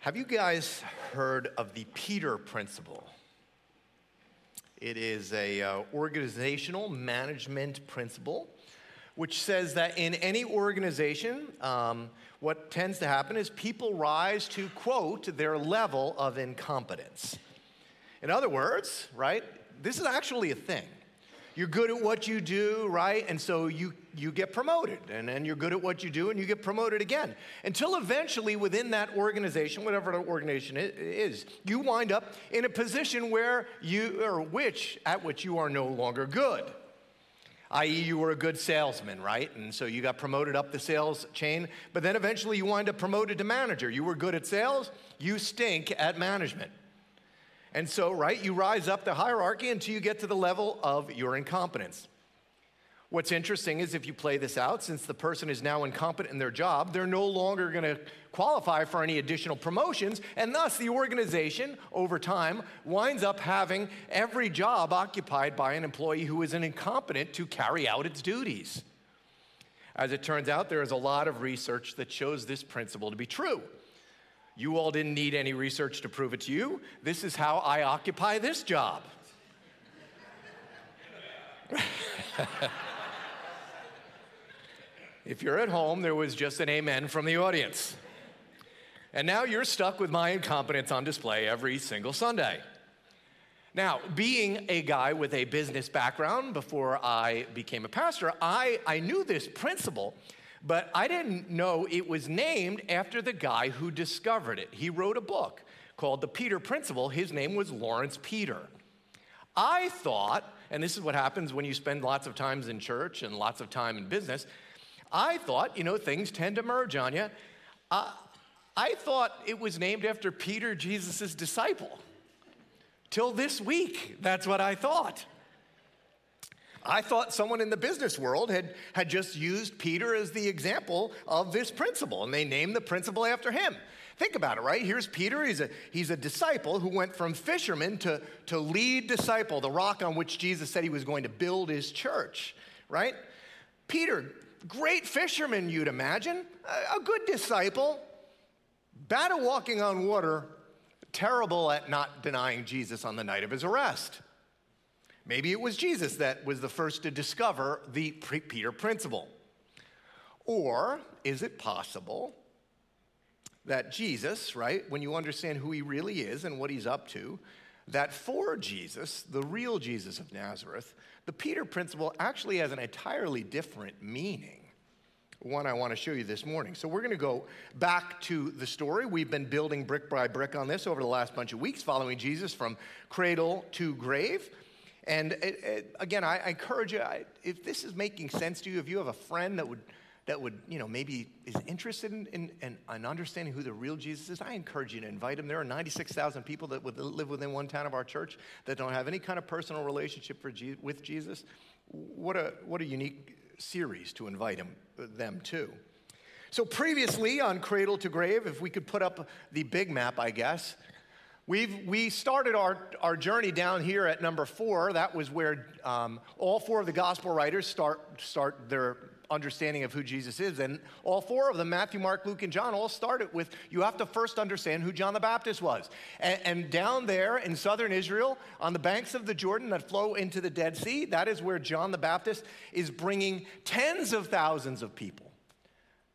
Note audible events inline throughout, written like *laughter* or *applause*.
Have you guys heard of the Peter Principle? It is a uh, organizational management principle which says that in any organization, um, what tends to happen is people rise to quote their level of incompetence. In other words, right, this is actually a thing you're good at what you do, right? And so you, you get promoted, and then you're good at what you do, and you get promoted again. Until eventually, within that organization, whatever the organization is, you wind up in a position where you, or which, at which you are no longer good. I.e., you were a good salesman, right? And so you got promoted up the sales chain, but then eventually you wind up promoted to manager. You were good at sales, you stink at management. And so, right, you rise up the hierarchy until you get to the level of your incompetence. What's interesting is if you play this out, since the person is now incompetent in their job, they're no longer going to qualify for any additional promotions, and thus the organization, over time, winds up having every job occupied by an employee who is an incompetent to carry out its duties. As it turns out, there is a lot of research that shows this principle to be true. You all didn't need any research to prove it to you. This is how I occupy this job. *laughs* if you're at home, there was just an amen from the audience. And now you're stuck with my incompetence on display every single Sunday. Now, being a guy with a business background before I became a pastor, I, I knew this principle but I didn't know it was named after the guy who discovered it. He wrote a book called The Peter Principle. His name was Lawrence Peter. I thought, and this is what happens when you spend lots of times in church and lots of time in business, I thought, you know, things tend to merge on you. Uh, I thought it was named after Peter, Jesus' disciple. Till this week, that's what I thought. I thought someone in the business world had, had just used Peter as the example of this principle, and they named the principle after him. Think about it, right? Here's Peter. He's a, he's a disciple who went from fisherman to, to lead disciple, the rock on which Jesus said he was going to build his church, right? Peter, great fisherman, you'd imagine, a, a good disciple, bad at walking on water, terrible at not denying Jesus on the night of his arrest. Maybe it was Jesus that was the first to discover the Peter principle. Or is it possible that Jesus, right, when you understand who he really is and what he's up to, that for Jesus, the real Jesus of Nazareth, the Peter principle actually has an entirely different meaning? One I want to show you this morning. So, we're going to go back to the story. We've been building brick by brick on this over the last bunch of weeks, following Jesus from cradle to grave. And it, it, again, I, I, encourage you, I, if this is making sense to you, if you have a friend that would, that would you know, maybe is interested in, in, in, in understanding who the real Jesus is, I encourage you to invite him. There are 96,000 people that would live within one town of our church that don't have any kind of personal relationship Je- with Jesus. What a, what a unique series to invite him, them to. So previously on Cradle to Grave, if we could put up the big map, I guess, We've, we started our, our journey down here at number four. That was where um, all four of the gospel writers start, start their understanding of who Jesus is. And all four of them, Matthew, Mark, Luke, and John, all started with you have to first understand who John the Baptist was. And, and, down there in southern Israel, on the banks of the Jordan that flow into the Dead Sea, that is where John the Baptist is bringing tens of thousands of people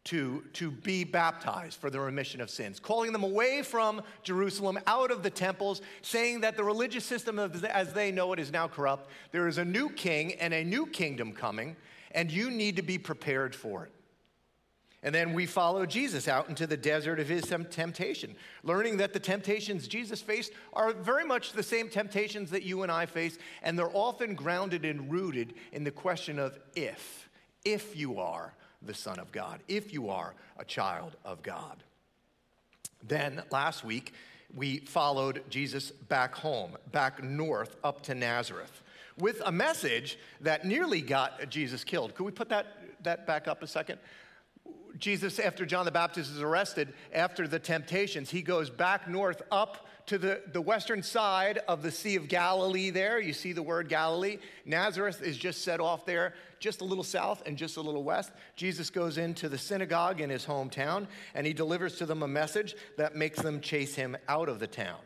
to, to be baptized for the remission of sins, calling them away from Jerusalem, out of the temples, saying that the religious system as they know it is now corrupt. There is a new king and a new kingdom coming, and you need to be prepared for it. And then we follow Jesus out into the desert of his temptation, learning that the temptations Jesus faced are very much the same temptations that you and I face, and they're often grounded and rooted in the question of if, if you are the Son of God, if you are a child of God. Then last week, we followed Jesus back home, back north up to Nazareth, with a message that nearly got Jesus killed. Could we put that, that back up a second? Jesus, after John the Baptist is arrested, after the temptations, he goes back north up to the, the western side of the Sea of Galilee there. You see the word Galilee. Nazareth is just set off there, just a little south and just a little west. Jesus goes into the synagogue in his hometown and he delivers to them a message that makes them chase him out of the town.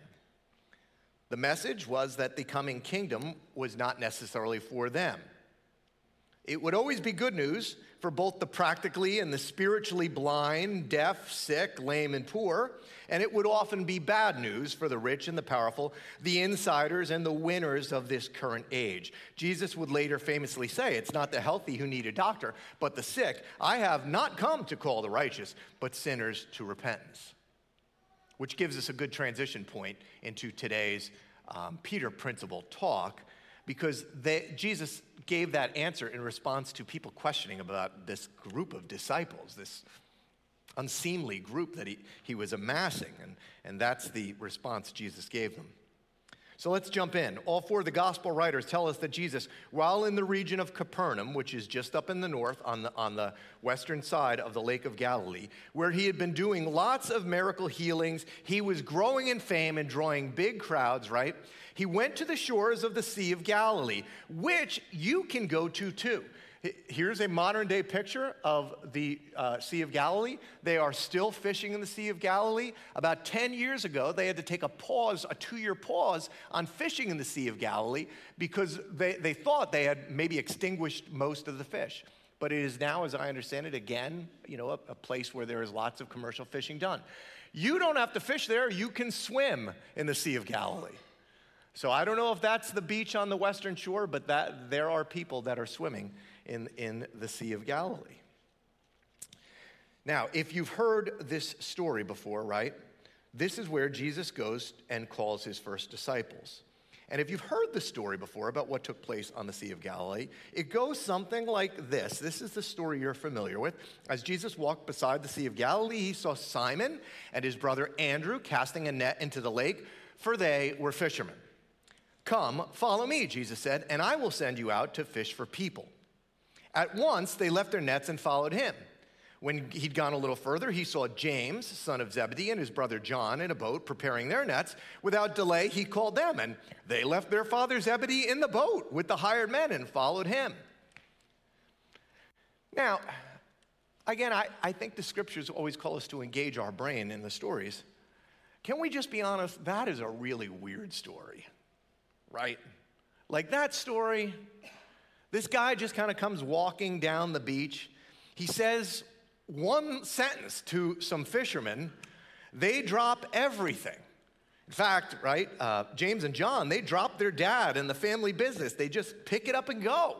The message was that the coming kingdom was not necessarily for them. It would always be good news for both the practically and the spiritually blind, deaf, sick, lame, and poor. And it would often be bad news for the rich and the powerful, the insiders and the winners of this current age. Jesus would later famously say, It's not the healthy who need a doctor, but the sick. I have not come to call the righteous, but sinners to repentance. Which gives us a good transition point into today's um, Peter Principle talk because they, Jesus gave that answer in response to people questioning about this group of disciples, this unseemly group that he, he was amassing. And, and that's the response Jesus gave them. So let's jump in. All four of the gospel writers tell us that Jesus, while in the region of Capernaum, which is just up in the north on the, on the western side of the Lake of Galilee, where he had been doing lots of miracle healings, he was growing in fame and drawing big crowds, right? He went to the shores of the Sea of Galilee, which you can go to too. Here's a modern day picture of the uh, Sea of Galilee. They are still fishing in the Sea of Galilee. About 10 years ago, they had to take a pause, a two year pause on fishing in the Sea of Galilee because they, they thought they had maybe extinguished most of the fish. But it is now, as I understand it, again, you know, a, a place where there is lots of commercial fishing done. You don't have to fish there, you can swim in the Sea of Galilee. So I don't know if that's the beach on the western shore, but that, there are people that are swimming in, in the Sea of Galilee. Now, if you've heard this story before, right, this is where Jesus goes and calls his first disciples. And if you've heard the story before about what took place on the Sea of Galilee, it goes something like this. This is the story you're familiar with. As Jesus walked beside the Sea of Galilee, he saw Simon and his brother Andrew casting a net into the lake, for they were fishermen. Come, follow me, Jesus said, and I will send you out to fish for people. At once they left their nets and followed him. When he'd gone a little further, he saw James, son of Zebedee, and his brother John in a boat preparing their nets. Without delay, he called them, and they left their father Zebedee in the boat with the hired men and followed him. Now, again, I, I think the scriptures always call us to engage our brain in the stories. Can we just be honest? That is a really weird story, right? Like that story, this guy just kind of comes walking down the beach. He says one sentence to some fishermen. They drop everything. In fact, right, uh, James and John, they drop their dad and the family business. They just pick it up and go.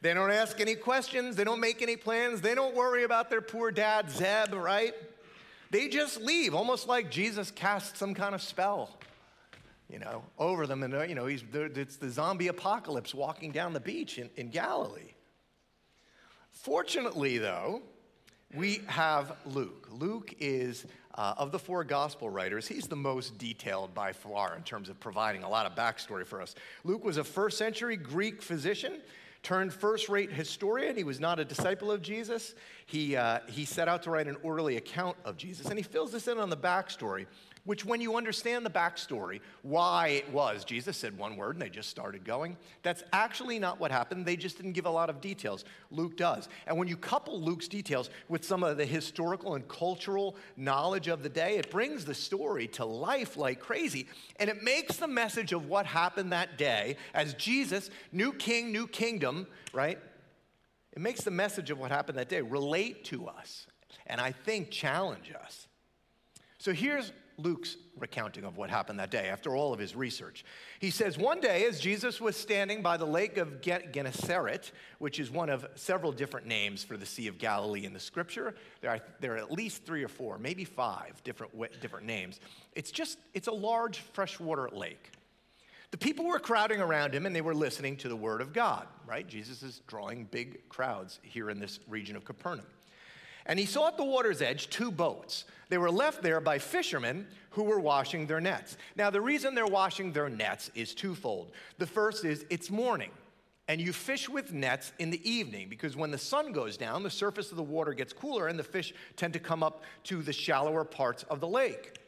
They don't ask any questions. They don't make any plans. They don't worry about their poor dad, Zeb, right? They just leave, almost like Jesus cast some kind of spell you know, over them. And, uh, you know, he's, it's the zombie apocalypse walking down the beach in, in Galilee. Fortunately, though, we have Luke. Luke is, uh, of the four gospel writers, he's the most detailed by far in terms of providing a lot of backstory for us. Luke was a first century Greek physician turned first rate historian. He was not a disciple of Jesus. He, uh, he set out to write an orderly account of Jesus, and he fills this in on the backstory which, when you understand the backstory, why it was, Jesus said one word and they just started going. That's actually not what happened. They just didn't give a lot of details. Luke does. And when you couple Luke's details with some of the historical and cultural knowledge of the day, it brings the story to life like crazy. And it makes the message of what happened that day as Jesus, new king, new kingdom, right? It makes the message of what happened that day relate to us and I think challenge us. So here's Luke's recounting of what happened that day after all of his research. He says, One day, as Jesus was standing by the lake of Gennesaret, which is one of several different names for the Sea of Galilee in the scripture, there are, there are at least three or four, maybe five different, different names. It's just, it's a large freshwater lake. The people were crowding around him and they were listening to the word of God, right? Jesus is drawing big crowds here in this region of Capernaum. And he saw at the water's edge two boats. They were left there by fishermen who were washing their nets. Now, the reason they're washing their nets is twofold. The first is it's morning. and you fish with nets in the evening because when the sun goes down, the surface of the water gets cooler and the fish tend to come up to the shallower parts of the lake.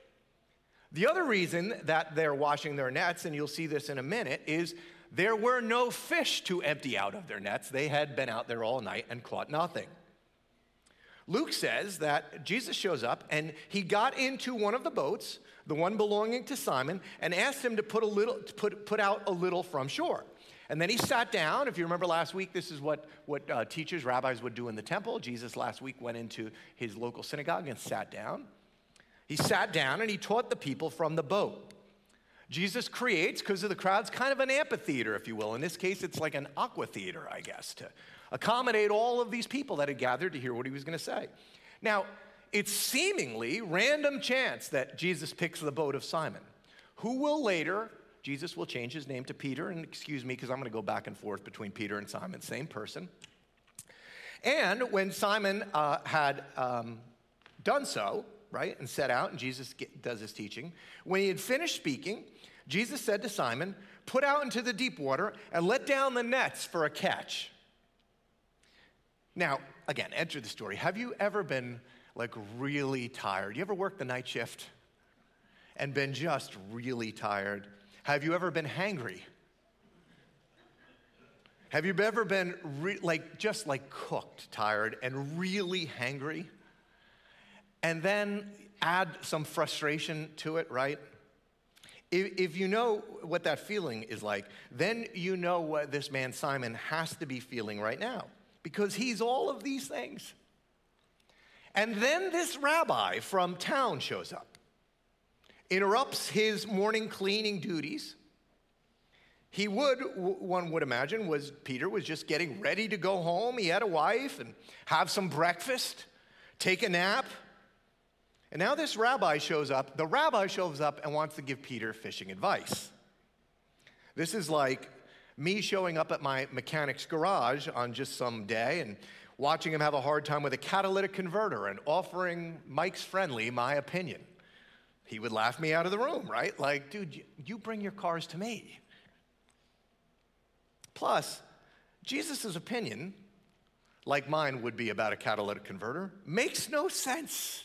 The other reason that they're washing their nets, and you'll see this in a minute, is there were no fish to empty out of their nets. They had been out there all night and caught nothing. Luke says that Jesus shows up and he got into one of the boats, the one belonging to Simon, and asked him to put, a little, put, put out a little from shore. And then he sat down. If you remember last week, this is what, what uh, teachers, rabbis would do in the temple. Jesus last week went into his local synagogue and sat down. He sat down and he taught the people from the boat. Jesus creates, because of the crowds, kind of an amphitheater, if you will. In this case, it's like an aqua theater, I guess, to accommodate all of these people that had gathered to hear what he was going to say. Now, it's seemingly random chance that Jesus picks the boat of Simon, who will later Jesus will change his name to Peter, and excuse me because I'm going to go back and forth between Peter and Simon, same person. And when Simon uh, had um, done so, right, and set out, and Jesus get, does his teaching, when he had finished speaking, Jesus said to Simon, Put out into the deep water and let down the nets for a catch. Now, again, enter the story. Have you ever been like really tired? You ever worked the night shift and been just really tired? Have you ever been hangry? Have you ever been re- like just like cooked, tired, and really hangry? And then add some frustration to it, right? If, if you know what that feeling is like, then you know what this man Simon has to be feeling right now because he's all of these things. And then this rabbi from town shows up interrupts his morning cleaning duties. He would, one would imagine, was Peter was just getting ready to go home. He had a wife and have some breakfast, take a nap. And now this rabbi shows up. The rabbi shows up and wants to give Peter fishing advice. This is like me showing up at my mechanic's garage on just some day and watching him have a hard time with a catalytic converter and offering Mike's Friendly my opinion he would laugh me out of the room, right? Like, dude, you bring your cars to me. Plus, Jesus' opinion, like mine would be about a catalytic converter, makes no sense.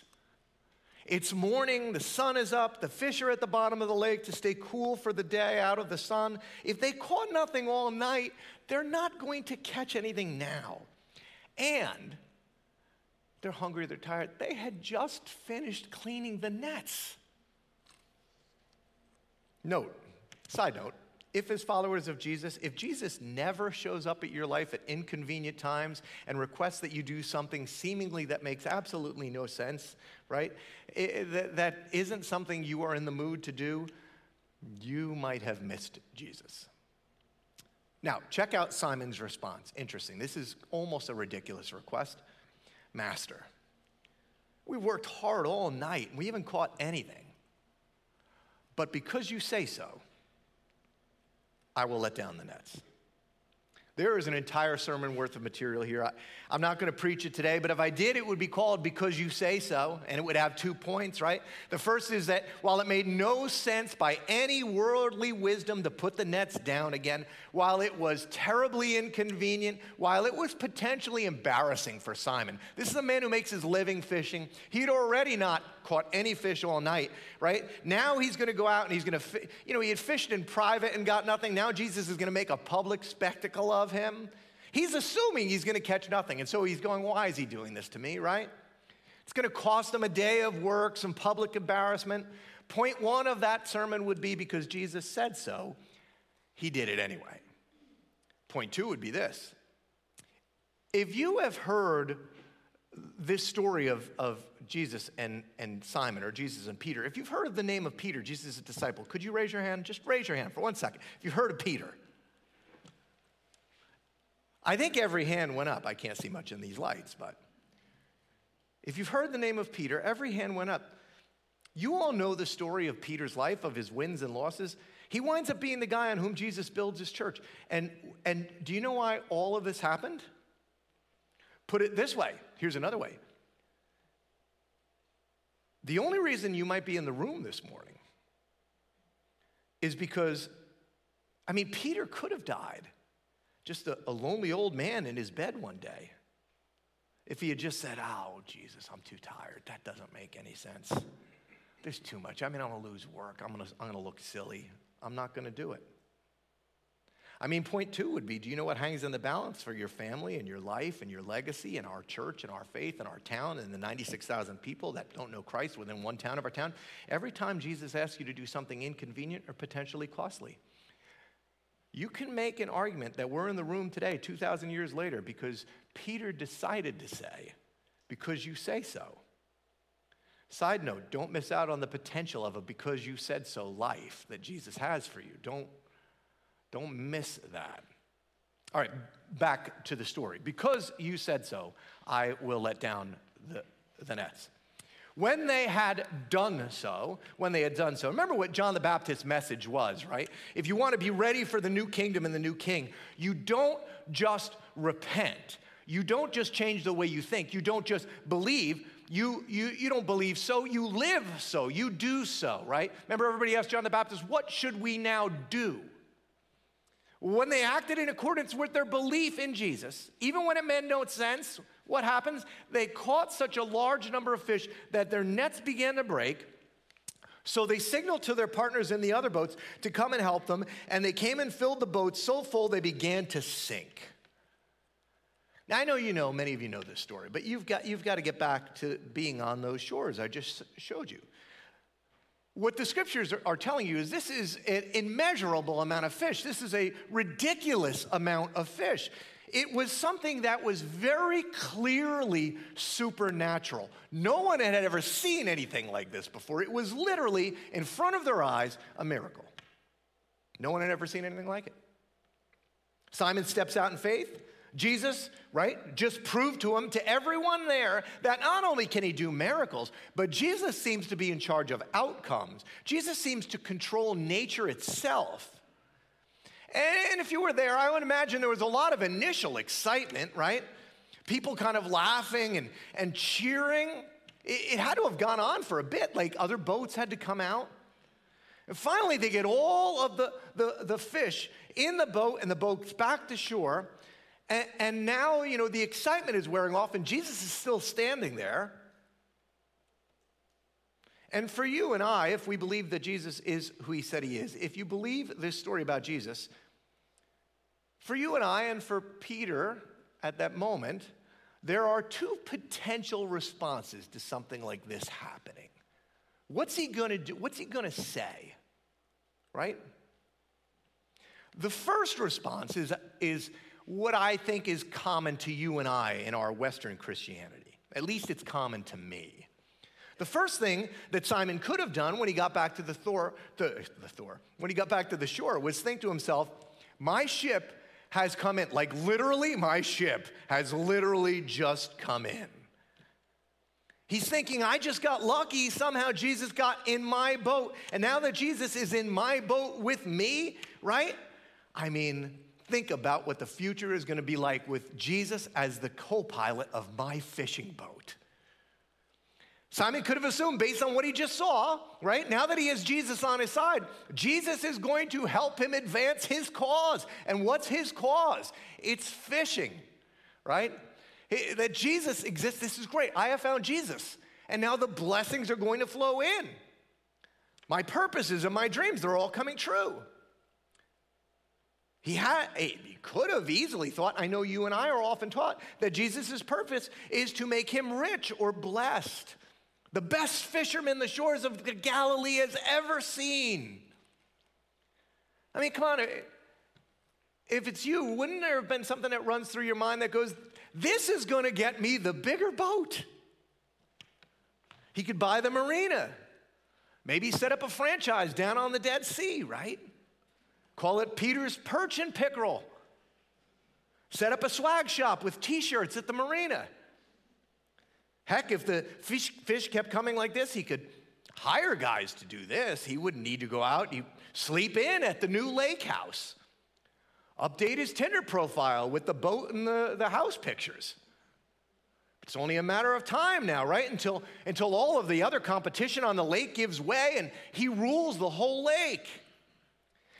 It's morning, the sun is up, the fish are at the bottom of the lake to stay cool for the day out of the sun. If they caught nothing all night, they're not going to catch anything now. And they're hungry, they're tired. They had just finished cleaning the nets. Note, side note, if as followers of Jesus, if Jesus never shows up at your life at inconvenient times and requests that you do something seemingly that makes absolutely no sense, right? It, that, that isn't something you are in the mood to do, you might have missed Jesus. Now, check out Simon's response. Interesting. This is almost a ridiculous request. Master, we worked hard all night we haven't caught anything. But because you say so, I will let down the nets. There is an entire sermon worth of material here. I, am not going to preach it today, but if I did, it would be called Because You Say So, and it would have two points, right? The first is that while it made no sense by any worldly wisdom to put the nets down again, while it was terribly inconvenient, while it was potentially embarrassing for Simon, this is a man who makes his living fishing. He'd already not caught any fish all night, right? Now he's going to go out and he's going to, you know, he had fished in private and got nothing. Now Jesus is going to make a public spectacle of him. He's assuming he's going to catch nothing. And so he's going, why is he doing this to me, right? It's going to cost him a day of work, some public embarrassment. Point one of that sermon would be because Jesus said so, he did it anyway. Point two would be this if you have heard this story of, of Jesus and, and Simon, or Jesus and Peter, if you've heard of the name of Peter, Jesus' disciple, could you raise your hand? Just raise your hand for one second. If you've heard of Peter, I think every hand went up. I can't see much in these lights, but if you've heard the name of Peter, every hand went up. You all know the story of Peter's life, of his wins and losses. He winds up being the guy on whom Jesus builds his church. And, and do you know why all of this happened? Put it this way here's another way. The only reason you might be in the room this morning is because, I mean, Peter could have died. just a, a lonely old man in his bed one day. If he had just said, Oh, Jesus, I'm too tired, that doesn't make any sense. There's too much. I mean, I'm gonna lose work. I'm gonna, I'm gonna look silly. I'm not gonna do it. I mean, point two would be do you know what hangs in the balance for your family and your life and your legacy and our church and our faith and our town and the 96,000 people that don't know Christ within one town of our town? Every time Jesus asks you to do something inconvenient or potentially costly, you can make an argument that we're in the room today, 2,000 years later, because Peter decided to say, because you say so. Side note, don't miss out on the potential of a because you said so life that Jesus has for you. Don't don't miss that. All right, back to the story. Because you said so, I will let down the, the nets. When they had done so, when they had done so, remember what John the Baptist's message was, right? If you want to be ready for the new kingdom and the new king, you don't just repent. You don't just change the way you think. You don't just believe. You, you, you don't believe so. You live so. You do so, right? Remember, everybody asked John the Baptist, What should we now do? When they acted in accordance with their belief in Jesus, even when it made no sense, what happens? They caught such a large number of fish that their nets began to break. So they signaled to their partners in the other boats to come and help them, and they came and filled the boats so full they began to sink. Now, I know you know, many of you know this story, but you've got, you've got to get back to being on those shores I just showed you. What the scriptures are telling you is this is an immeasurable amount of fish. This is a ridiculous amount of fish. It was something that was very clearly supernatural. No one had ever seen anything like this before. It was literally in front of their eyes a miracle. No one had ever seen anything like it. Simon steps out in faith. Jesus, right, just proved to him, to everyone there, that not only can he do miracles, but Jesus seems to be in charge of outcomes. Jesus seems to control nature itself. And if you were there, I would imagine there was a lot of initial excitement, right? People kind of laughing and, and cheering. It, it had to have gone on for a bit, like other boats had to come out. And finally, they get all of the, the, the fish in the boat, and the boat's back to shore. And, and now, you know, the excitement is wearing off, and Jesus is still standing there. And for you and I, if we believe that Jesus is who he said he is, if you believe this story about Jesus, for you and I, and for Peter at that moment, there are two potential responses to something like this happening. What's he gonna do? What's he gonna say? Right? The first response is, is what I think is common to you and I in our Western Christianity. At least it's common to me. The first thing that Simon could have done when he got back to the Thor, the, the Thor, when he got back to the shore was think to himself, my ship has come in. Like literally, my ship has literally just come in. He's thinking, I just got lucky. Somehow Jesus got in my boat. And now that Jesus is in my boat with me, right? I mean, think about what the future is going to be like with Jesus as the co pilot of my fishing boat. Simon could have assumed, based on what he just saw, right? Now that he has Jesus on his side, Jesus is going to help him advance his cause. And what's his cause? It's fishing, right? That Jesus exists, this is great. I have found Jesus. And now the blessings are going to flow in. My purposes and my dreams, they're all coming true. He, had, he could have easily thought, I know you and I are often taught that Jesus' purpose is to make him rich or blessed. The best fisherman the shores of Galilee has ever seen. I mean, come on. Eh, if it's you, wouldn't there have been something that runs through your mind that goes, This is going to get me the bigger boat? He could buy the marina, maybe set up a franchise down on the Dead Sea, right? Call it Peter's Perch and Pickerel. Set up a swag shop with t shirts at the marina. Heck, if the fish, fish kept coming like this, he could hire guys to do this. He wouldn't need to go out. He'd sleep in at the new lake house. Update his Tinder profile with the boat and the, the house pictures. It's only a matter of time now, right? Until, until all of the other competition on the lake gives way and he rules the whole lake.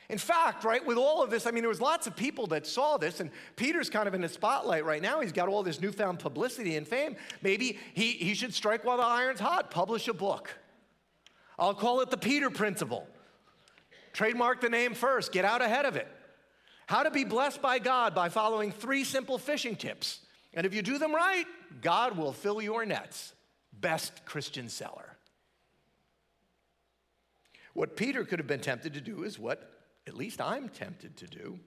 In fact, right, with all of this, I mean, there was lots of people that saw this, and Peter's kind of in the spotlight right now. He's got all this newfound publicity and fame. Maybe he, he should strike while the iron's hot, publish a book. I'll call it the Peter Principle. Trademark the name first, get out ahead of it. How to be blessed by God by following three simple fishing tips. And if you do them right, God will fill your nets. Best Christian seller. What Peter could have been tempted to do is what at least I'm tempted to do.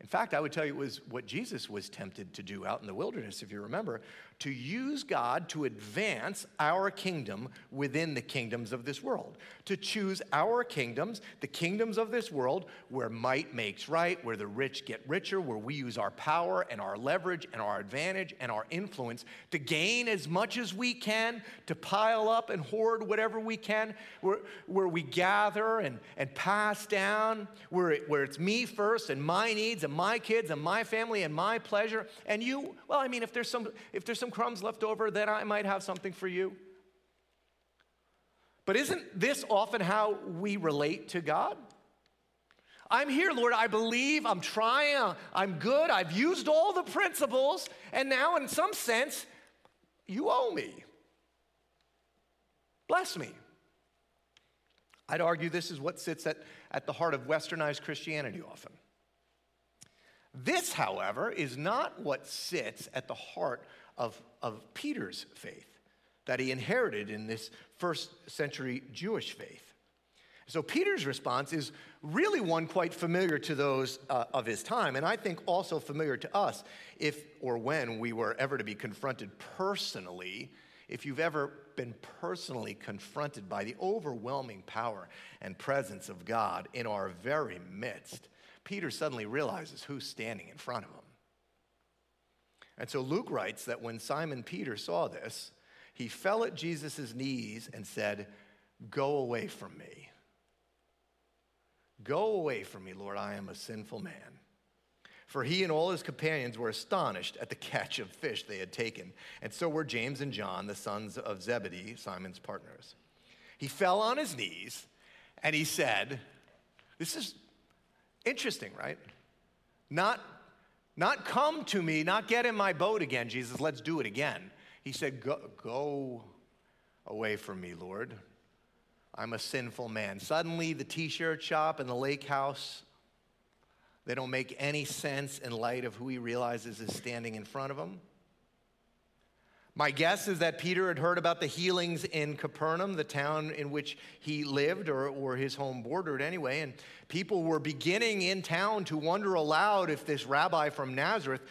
In fact, I would tell you it was what Jesus was tempted to do out in the wilderness, if you remember, to use God to advance our kingdom within the kingdoms of this world. To choose our kingdoms, the kingdoms of this world, where might makes right, where the rich get richer, where we use our power and our leverage and our advantage and our influence to gain as much as we can, to pile up and hoard whatever we can, where, where we gather and, and pass down, where, it, where it's me first and my needs and my kids and my family and my pleasure. And you, well, I mean, if there's some, if there's some some crumbs left over, then I might have something for you. But isn't this often how we relate to God? I'm here, Lord. I believe. I'm trying. I'm good. I've used all the principles. And now, in some sense, you owe me. Bless me. I'd argue this is what sits at, at the heart of westernized Christianity often. This, however, is not what sits at the heart of, of Peter's faith that he inherited in this first century Jewish faith. So Peter's response is really one quite familiar to those uh, of his time, and I think also familiar to us if or when we were ever to be confronted personally, if you've ever been personally confronted by the overwhelming power and presence of God in our very midst, Peter suddenly realizes who's standing in front of him. And so Luke writes that when Simon Peter saw this, he fell at Jesus' knees and said, Go away from me. Go away from me, Lord, I am a sinful man. For he and all his companions were astonished at the catch of fish they had taken, and so were James and John, the sons of Zebedee, Simon's partners. He fell on his knees and he said, This is interesting, right? Not not come to me, not get in my boat again, Jesus, let's do it again. He said, Go, go away from me, Lord. I'm a sinful man. Suddenly, the t shirt shop and the lake house, they don't make any sense in light of who he realizes is standing in front of him. My guess is that Peter had heard about the healings in Capernaum, the town in which he lived or, or his home bordered anyway. And people were beginning in town to wonder aloud if this rabbi from Nazareth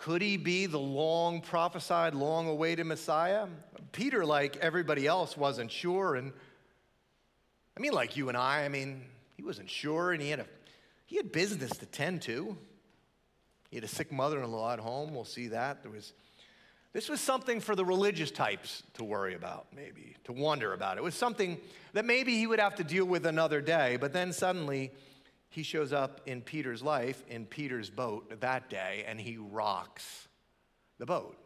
could he be the long prophesied, long awaited Messiah? Peter, like everybody else, wasn't sure. And I mean, like you and I, I mean, he wasn't sure and he had, a, he had business to tend to. He had a sick mother in law at home. We'll see that. There was this was something for the religious types to worry about, maybe, to wonder about. It was something that maybe he would have to deal with another day, but then suddenly he shows up in Peter's life, in Peter's boat that day, and he rocks the boat.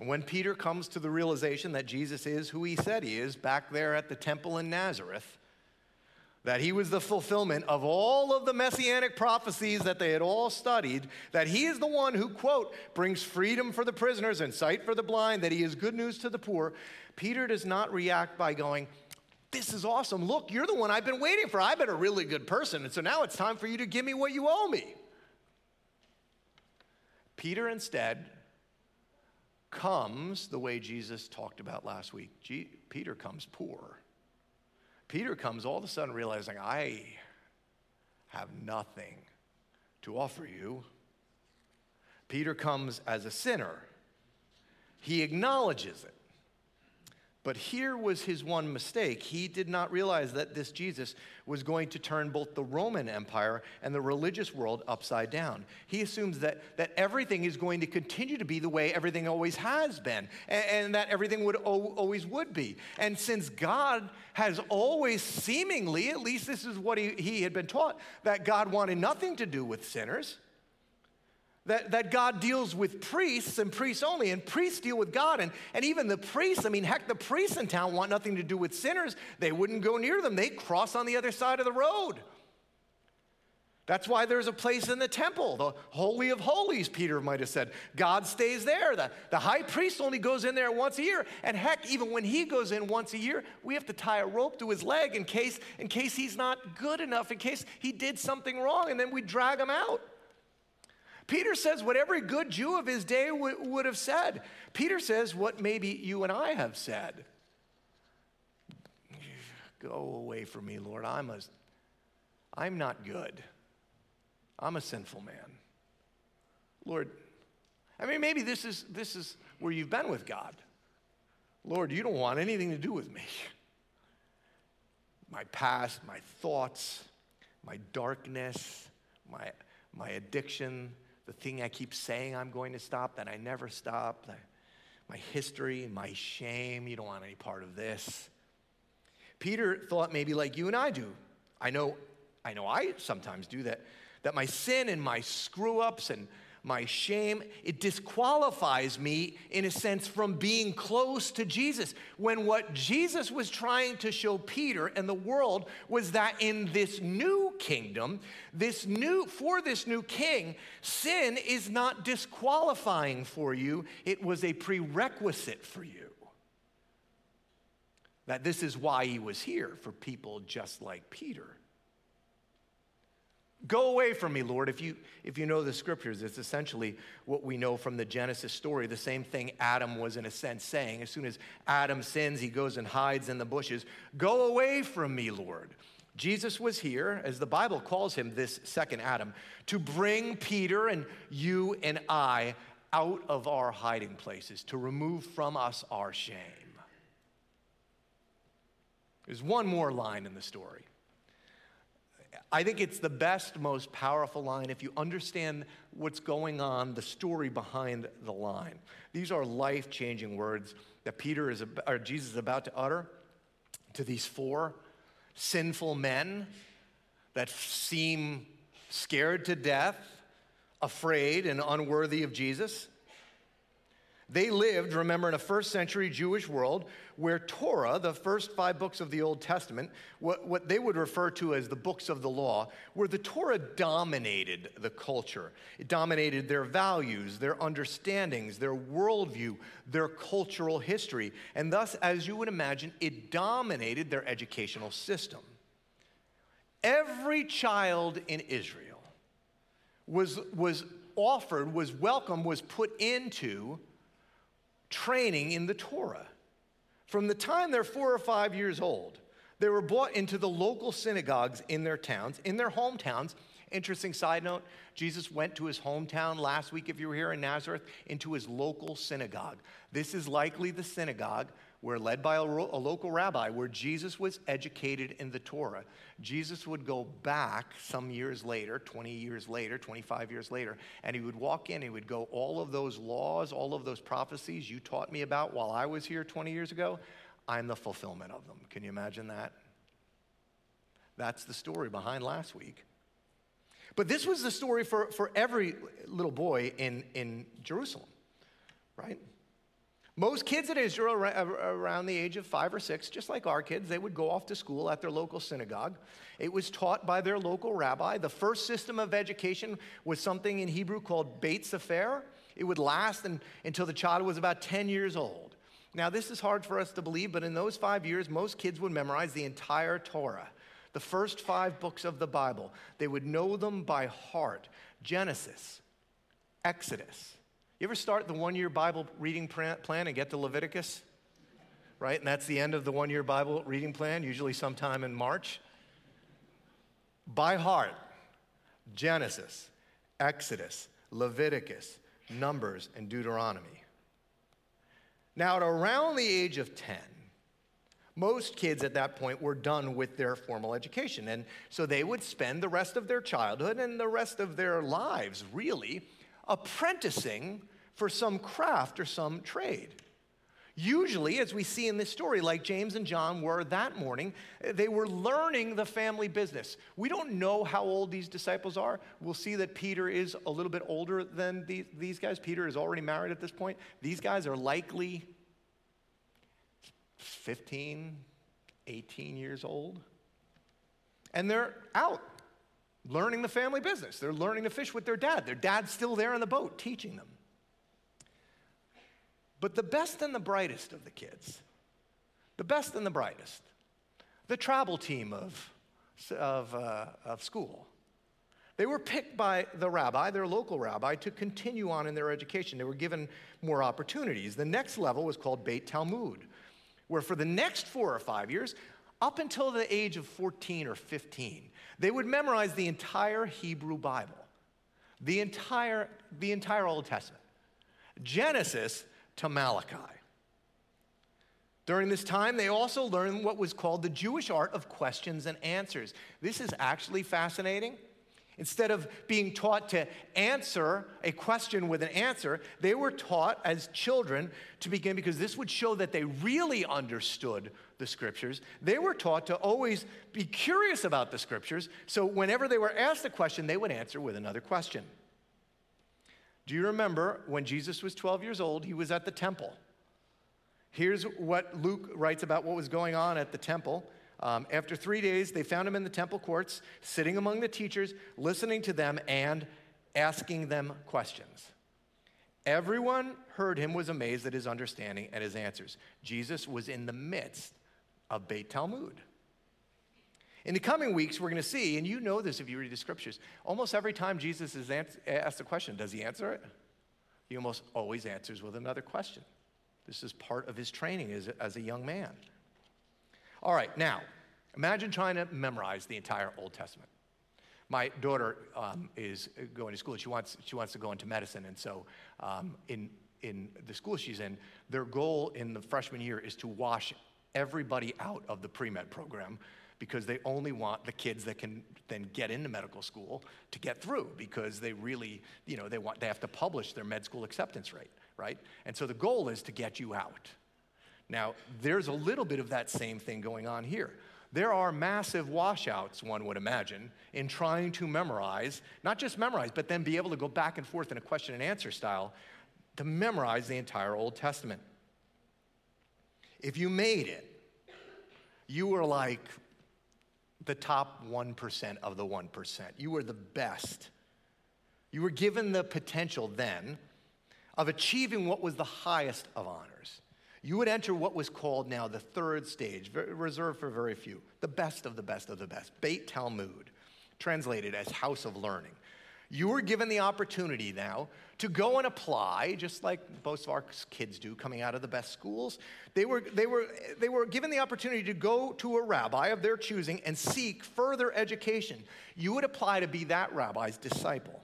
And when Peter comes to the realization that Jesus is who he said he is back there at the temple in Nazareth, that he was the fulfillment of all of the messianic prophecies that they had all studied, that he is the one who, quote, brings freedom for the prisoners and sight for the blind, that he is good news to the poor, Peter does not react by going, This is awesome. Look, you're the one I've been waiting for. I've been a really good person, and so now it's time for you to give me what you owe me. Peter instead comes the way Jesus talked about last week. G- Peter comes poor. Peter comes all of a sudden realizing, I have nothing to offer you. Peter comes as a sinner. He acknowledges it. But here was his one mistake. He did not realize that this Jesus was going to turn both the Roman Empire and the religious world upside down. He assumes that, that everything is going to continue to be the way everything always has been, and, and that everything would always would be. And since God has always seemingly, at least this is what he, he had been taught, that God wanted nothing to do with sinners that, that God deals with priests and priests only, and priests deal with God. And, and even the priests, I mean, heck, the priests in town want nothing to do with sinners. They wouldn't go near them, they cross on the other side of the road. That's why there's a place in the temple, the Holy of Holies, Peter might have said. God stays there. The, the high priest only goes in there once a year. And heck, even when he goes in once a year, we have to tie a rope to his leg in case, in case he's not good enough, in case he did something wrong, and then we drag him out. Peter says what every good Jew of his day w- would have said. Peter says what maybe you and I have said. Go away from me, Lord. I'm, a, I'm not good. I'm a sinful man. Lord, I mean, maybe this is, this is where you've been with God. Lord, you don't want anything to do with me. My past, my thoughts, my darkness, my, my addiction, the thing I keep saying I'm going to stop that I never stop, my history, my shame, you don't want any part of this. Peter thought maybe like you and I do. I know, I know I sometimes do that that my sin and my screw ups and my shame, it disqualifies me, in a sense, from being close to Jesus. When what Jesus was trying to show Peter and the world was that in this new kingdom, this new, for this new king, sin is not disqualifying for you, it was a prerequisite for you. That this is why he was here, for people just like Peter. Go away from me, Lord. If you, if you know the scriptures, it's essentially what we know from the Genesis story. The same thing Adam was, in a sense, saying. As soon as Adam sins, he goes and hides in the bushes. Go away from me, Lord. Jesus was here, as the Bible calls him, this second Adam, to bring Peter and you and I out of our hiding places, to remove from us our shame. There's one more line in the story. I think it's the best, most powerful line if you understand what's going on, the story behind the line. These are life changing words that Peter is, or Jesus is about to utter to these four sinful men that seem scared to death, afraid, and unworthy of Jesus. They lived, remember, in a first century Jewish world where Torah, the first five books of the Old Testament, what, what they would refer to as the books of the law, where the Torah dominated the culture. It dominated their values, their understandings, their worldview, their cultural history. And thus, as you would imagine, it dominated their educational system. Every child in Israel was, was offered, was welcome, was put into training in the Torah. From the time they're four or five years old, they were brought into the local synagogues in their towns, in their hometowns. Interesting side note Jesus went to his hometown last week, if you were here in Nazareth, into his local synagogue. This is likely the synagogue were led by a, a, local rabbi where Jesus was educated in the Torah. Jesus would go back some years later, 20 years later, 25 years later, and he would walk in, he would go, All of those laws, all of those prophecies you taught me about while I was here 20 years ago, I'm the fulfillment of them. Can you imagine that? That's the story behind last week. But this was the story for, for every little boy in, in Jerusalem, right? Most kids in Israel around the age of five or six, just like our kids, they would go off to school at their local synagogue. It was taught by their local rabbi. The first system of education was something in Hebrew called Beit Sefer. It would last until the child was about 10 years old. Now, this is hard for us to believe, but in those five years, most kids would memorize the entire Torah, the first five books of the Bible. They would know them by heart Genesis, Exodus, you ever start the one year Bible reading plan and get to Leviticus? Right? And that's the end of the one year Bible reading plan, usually sometime in March. By heart, Genesis, Exodus, Leviticus, Numbers, and Deuteronomy. Now, at around the age of 10, most kids at that point were done with their formal education. And so they would spend the rest of their childhood and the rest of their lives, really, apprenticing for some craft or some trade. Usually, as we see in this story, like James and John were that morning, they were learning the family business. We don't know how old these disciples are. We'll see that Peter is a little bit older than these, these guys. Peter is already married at this point. These guys are likely 15, 18 years old. And they're out learning the family business. They're learning to fish with their dad. Their dad's still there in the boat teaching them. But the best and the brightest of the kids, the best and the brightest, the travel team of, of, uh, of school, they were picked by the rabbi, their local rabbi, to continue on in their education. They were given more opportunities. The next level was called Beit Talmud, where for the next four or five years, up until the age of 14 or 15, they would memorize the entire Hebrew Bible, the entire, the entire Old Testament, Genesis to Malachi. During this time, they also learned what was called the Jewish art of questions and answers. This is actually fascinating. Instead of being taught to answer a question with an answer, they were taught as children to begin, because this would show that they really understood the scriptures. They were taught to always be curious about the scriptures, so whenever they were asked a question, they would answer with another question. Do you remember when Jesus was 12 years old, he was at the temple? Here's what Luke writes about what was going on at the temple. Um, after three days, they found him in the temple courts, sitting among the teachers, listening to them and asking them questions. Everyone heard him was amazed at his understanding and his answers. Jesus was in the midst of Beit Talmud. In the coming weeks, we're going to see, and you know this if you read the scriptures, almost every time Jesus is asked a question, does he answer it? He almost always answers with another question. This is part of his training as, as a young man. All right, now, imagine trying to memorize the entire Old Testament. My daughter um, is going to school. She wants, she wants to go into medicine. And so, um, in, in the school she's in, their goal in the freshman year is to wash everybody out of the pre med program because they only want the kids that can then get into medical school to get through because they really, you know, they want they have to publish their med school acceptance rate, right? And so the goal is to get you out. Now, there's a little bit of that same thing going on here. There are massive washouts, one would imagine, in trying to memorize, not just memorize, but then be able to go back and forth in a question and answer style to memorize the entire Old Testament. If you made it, you were like the top 1% of the 1%. You were the best. You were given the potential then of achieving what was the highest of honors. You would enter what was called now the third stage, reserved for very few, the best of the best of the best, Beit Talmud, translated as house of learning. You were given the opportunity now to go and apply, just like most of our kids do coming out of the best schools. They were, they, were, they were given the opportunity to go to a rabbi of their choosing and seek further education. You would apply to be that rabbi's disciple.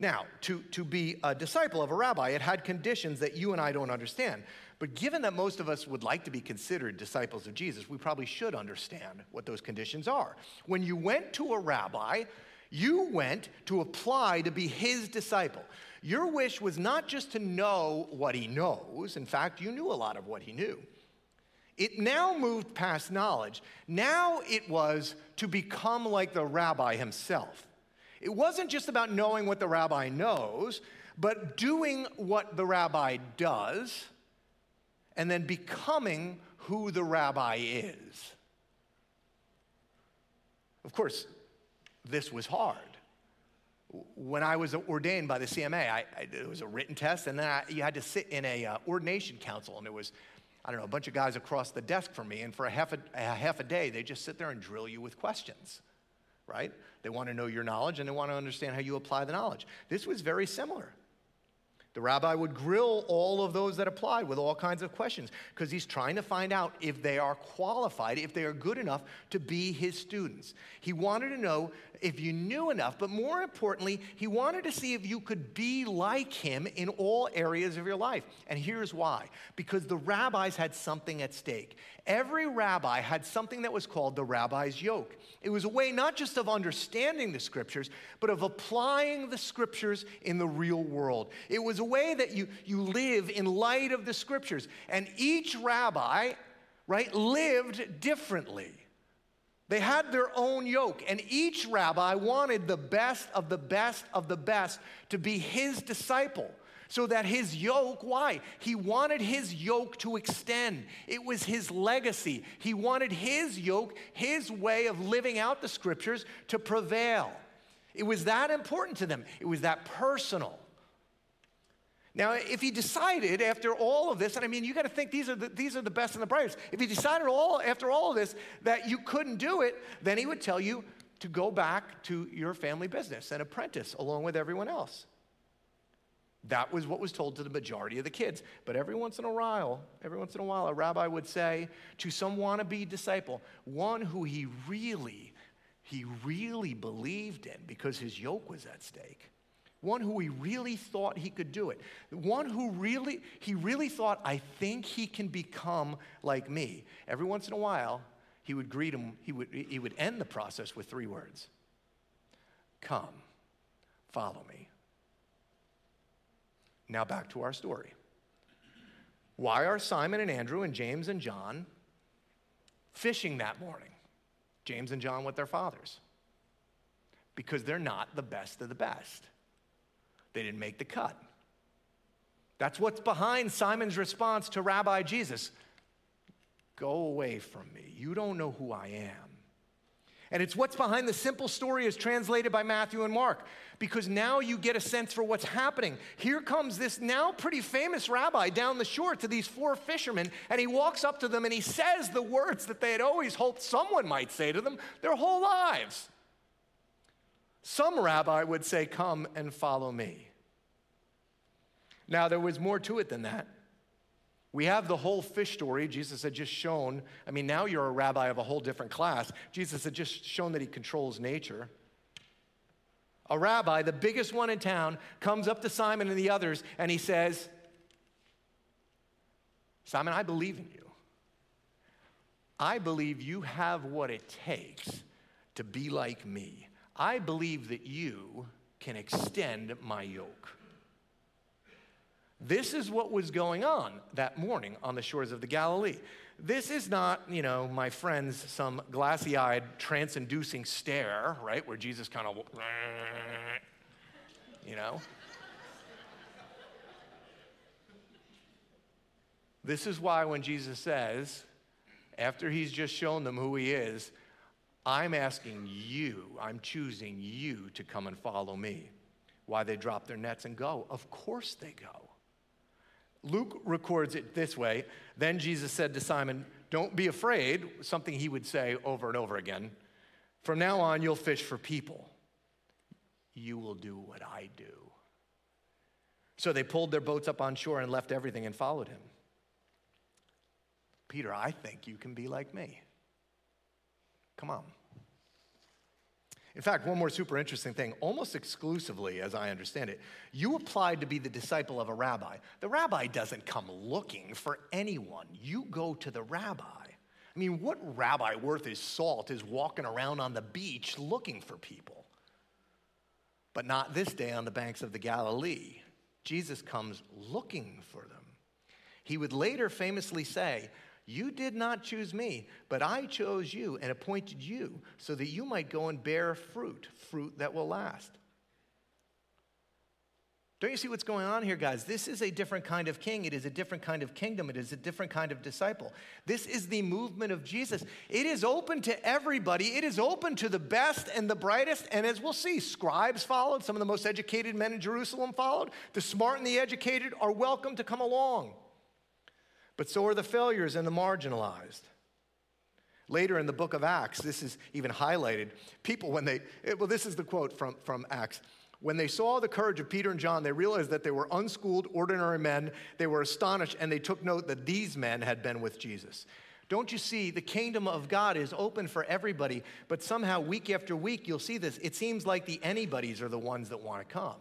Now, to, to be a disciple of a rabbi, it had conditions that you and I don't understand. But given that most of us would like to be considered disciples of Jesus, we probably should understand what those conditions are. When you went to a rabbi, you went to apply to be his disciple. Your wish was not just to know what he knows, in fact, you knew a lot of what he knew. It now moved past knowledge. Now it was to become like the rabbi himself. It wasn't just about knowing what the rabbi knows, but doing what the rabbi does and then becoming who the rabbi is. Of course, this was hard. When I was ordained by the CMA, I, I, it was a written test, and then I, you had to sit in a uh, ordination council, and it was, I don't know, a bunch of guys across the desk from me, and for a half a, a half a day, they just sit there and drill you with questions, right? They want to know your knowledge, and they want to understand how you apply the knowledge. This was very similar. The rabbi would grill all of those that applied with all kinds of questions because he's trying to find out if they are qualified, if they are good enough to be his students. He wanted to know if you knew enough, but more importantly, he wanted to see if you could be like him in all areas of your life. And here's why because the rabbis had something at stake. Every rabbi had something that was called the rabbi's yoke. It was a way not just of understanding the scriptures, but of applying the scriptures in the real world. It was a way that you, you live in light of the scriptures. And each rabbi, right, lived differently. They had their own yoke, and each rabbi wanted the best of the best of the best to be his disciple. So that his yoke, why? He wanted his yoke to extend. It was his legacy. He wanted his yoke, his way of living out the scriptures to prevail. It was that important to them, it was that personal. Now, if he decided after all of this, and I mean, you got to think these are, the, these are the best and the brightest. If he decided all after all of this that you couldn't do it, then he would tell you to go back to your family business and apprentice along with everyone else. That was what was told to the majority of the kids. But every once in a while, every once in a while, a rabbi would say to some wannabe disciple, one who he really, he really believed in because his yoke was at stake one who he really thought he could do it, one who really, he really thought, I think he can become like me. Every once in a while, he would greet him, he would, he would end the process with three words Come, follow me. Now back to our story. Why are Simon and Andrew and James and John fishing that morning? James and John with their fathers. Because they're not the best of the best. They didn't make the cut. That's what's behind Simon's response to Rabbi Jesus Go away from me. You don't know who I am. And it's what's behind the simple story as translated by Matthew and Mark, because now you get a sense for what's happening. Here comes this now pretty famous rabbi down the shore to these four fishermen, and he walks up to them and he says the words that they had always hoped someone might say to them their whole lives. Some rabbi would say, Come and follow me. Now, there was more to it than that. We have the whole fish story. Jesus had just shown, I mean, now you're a rabbi of a whole different class. Jesus had just shown that he controls nature. A rabbi, the biggest one in town, comes up to Simon and the others and he says, Simon, I believe in you. I believe you have what it takes to be like me. I believe that you can extend my yoke. This is what was going on that morning on the shores of the Galilee. This is not, you know, my friends, some glassy eyed, trance inducing stare, right, where Jesus kind of, you know. This is why when Jesus says, after he's just shown them who he is, I'm asking you, I'm choosing you to come and follow me. Why they drop their nets and go? Of course they go. Luke records it this way. Then Jesus said to Simon, Don't be afraid, something he would say over and over again. From now on, you'll fish for people. You will do what I do. So they pulled their boats up on shore and left everything and followed him. Peter, I think you can be like me. Come on. In fact, one more super interesting thing, almost exclusively, as I understand it, you applied to be the disciple of a rabbi. The rabbi doesn't come looking for anyone, you go to the rabbi. I mean, what rabbi worth his salt is walking around on the beach looking for people? But not this day on the banks of the Galilee. Jesus comes looking for them. He would later famously say, you did not choose me, but I chose you and appointed you so that you might go and bear fruit, fruit that will last. Don't you see what's going on here, guys? This is a different kind of king. It is a different kind of kingdom. It is a different kind of disciple. This is the movement of Jesus. It is open to everybody, it is open to the best and the brightest. And as we'll see, scribes followed, some of the most educated men in Jerusalem followed. The smart and the educated are welcome to come along but so are the failures and the marginalized. Later in the book of Acts, this is even highlighted. People, when they, well, this is the quote from, from Acts. When they saw the courage of Peter and John, they realized that they were unschooled, ordinary men. They were astonished, and they took note that these men had been with Jesus. Don't you see, the kingdom of God is open for everybody, but somehow, week after week, you'll see this. It seems like the anybody's are the ones that want to come.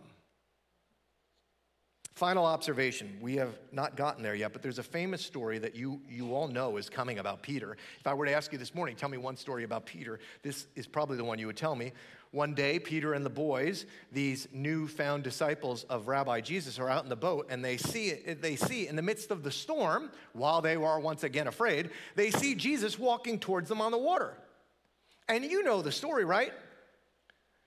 Final observation. We have not gotten there yet, but there's a famous story that you, you all know is coming about Peter. If I were to ask you this morning, tell me one story about Peter, this is probably the one you would tell me. One day, Peter and the boys, these newfound disciples of Rabbi Jesus, are out in the boat and they see, they see in the midst of the storm, while they are once again afraid, they see Jesus walking towards them on the water. And you know the story, right?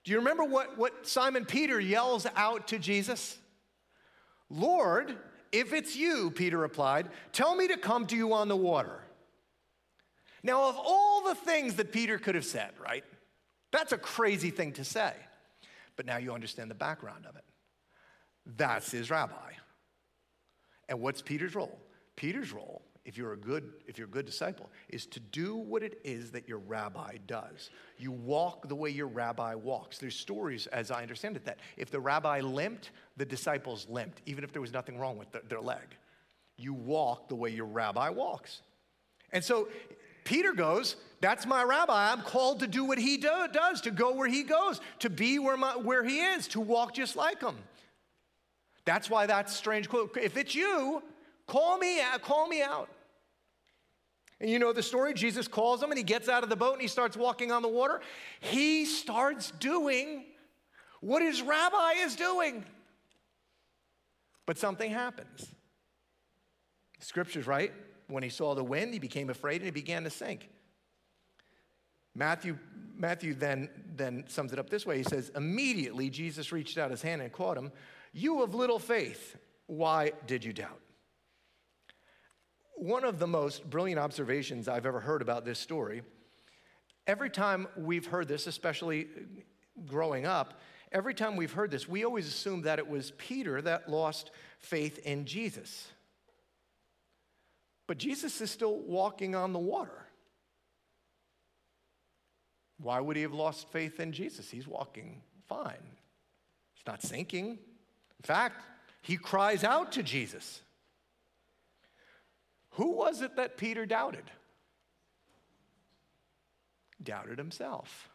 Do you remember what, what Simon Peter yells out to Jesus? Lord, if it's you, Peter replied, tell me to come to you on the water. Now, of all the things that Peter could have said, right? That's a crazy thing to say. But now you understand the background of it. That's his rabbi. And what's Peter's role? Peter's role if you're a good if you're a good disciple is to do what it is that your rabbi does. You walk the way your rabbi walks. There's stories as i understand it that if the rabbi limped the disciples limped even if there was nothing wrong with the, their leg. You walk the way your rabbi walks. And so peter goes that's my rabbi. I'm called to do what he do, does to go where he goes to be where, my, where he is to walk just like him. That's why that's strange quote if it's you Call me out, call me out. And you know the story? Jesus calls him and he gets out of the boat and he starts walking on the water. He starts doing what his rabbi is doing. But something happens. Scripture's right. When he saw the wind, he became afraid and he began to sink. Matthew, Matthew then, then sums it up this way. He says, Immediately Jesus reached out his hand and caught him. You of little faith, why did you doubt? One of the most brilliant observations I've ever heard about this story, every time we've heard this, especially growing up, every time we've heard this, we always assume that it was Peter that lost faith in Jesus. But Jesus is still walking on the water. Why would he have lost faith in Jesus? He's walking fine. He's not sinking. In fact, he cries out to Jesus. Who was it that Peter doubted? Doubted himself.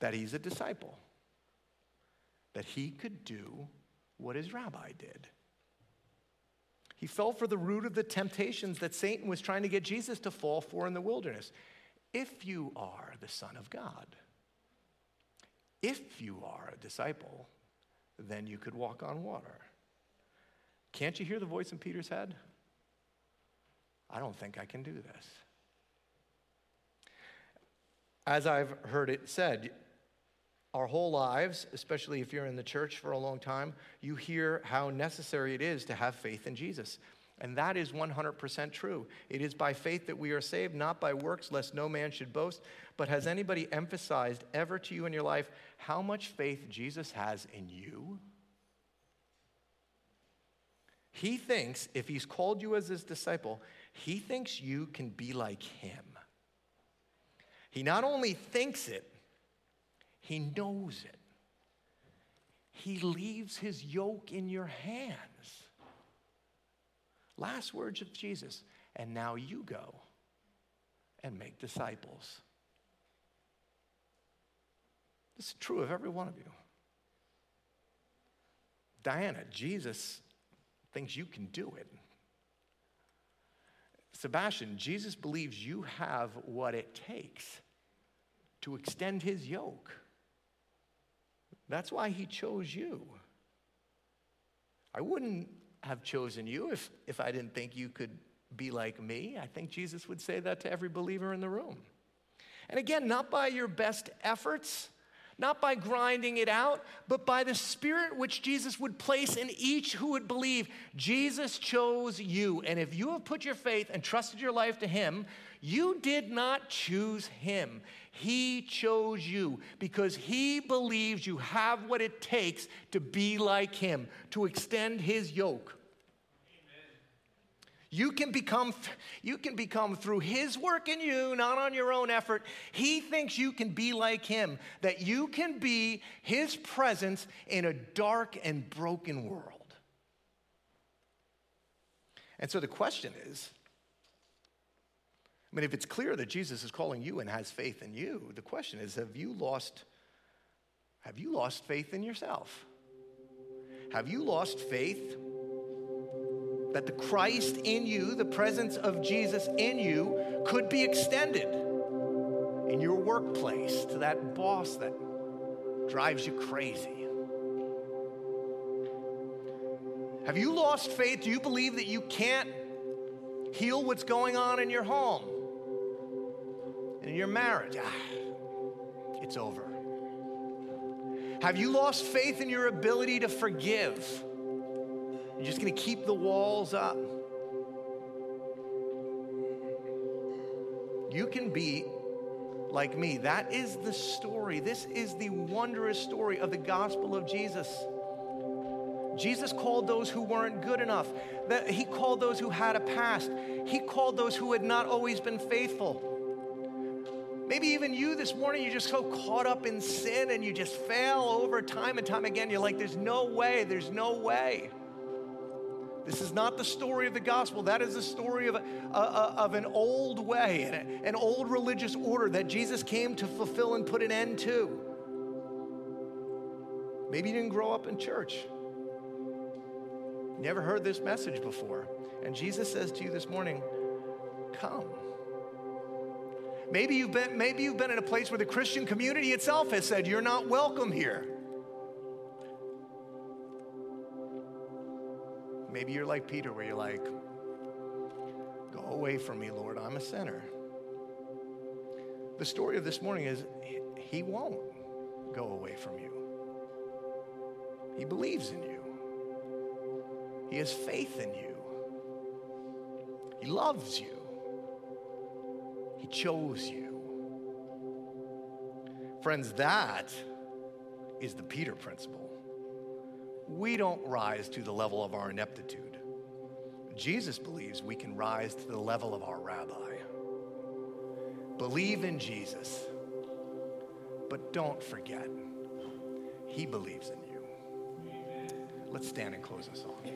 That he's a disciple. That he could do what his rabbi did. He fell for the root of the temptations that Satan was trying to get Jesus to fall for in the wilderness. If you are the Son of God, if you are a disciple, then you could walk on water. Can't you hear the voice in Peter's head? I don't think I can do this. As I've heard it said, our whole lives, especially if you're in the church for a long time, you hear how necessary it is to have faith in Jesus. And that is 100% true. It is by faith that we are saved, not by works, lest no man should boast. But has anybody emphasized ever to you in your life how much faith Jesus has in you? He thinks if he's called you as his disciple, he thinks you can be like him. He not only thinks it, he knows it. He leaves his yoke in your hands. Last words of Jesus. And now you go and make disciples. This is true of every one of you. Diana, Jesus thinks you can do it. Sebastian, Jesus believes you have what it takes to extend his yoke. That's why he chose you. I wouldn't have chosen you if, if I didn't think you could be like me. I think Jesus would say that to every believer in the room. And again, not by your best efforts, not by grinding it out, but by the Spirit which Jesus would place in each who would believe. Jesus chose you. And if you have put your faith and trusted your life to Him, you did not choose Him. He chose you because He believes you have what it takes to be like Him, to extend His yoke. You can become you can become through his work in you, not on your own effort. He thinks you can be like him, that you can be his presence in a dark and broken world. And so the question is I mean, if it's clear that Jesus is calling you and has faith in you, the question is have you lost, have you lost faith in yourself? Have you lost faith that the Christ in you, the presence of Jesus in you, could be extended in your workplace to that boss that drives you crazy? Have you lost faith? Do you believe that you can't heal what's going on in your home, in your marriage? Ah, it's over. Have you lost faith in your ability to forgive? You're just going to keep the walls up. You can be like me. That is the story. This is the wondrous story of the gospel of Jesus. Jesus called those who weren't good enough. He called those who had a past. He called those who had not always been faithful. Maybe even you this morning, you're just so caught up in sin and you just fail over time and time again. You're like, there's no way, there's no way. This is not the story of the gospel. That is the story of, a, a, of an old way, an, an old religious order that Jesus came to fulfill and put an end to. Maybe you didn't grow up in church. Never heard this message before. And Jesus says to you this morning, Come. Maybe you've been, maybe you've been in a place where the Christian community itself has said, You're not welcome here. Maybe you're like Peter, where you're like, Go away from me, Lord, I'm a sinner. The story of this morning is He won't go away from you, He believes in you, He has faith in you, He loves you, He chose you. Friends, that is the Peter principle we don't rise to the level of our ineptitude. Jesus believes we can rise to the level of our rabbi. Believe in Jesus, but don't forget, he believes in you. Let's stand and close this off.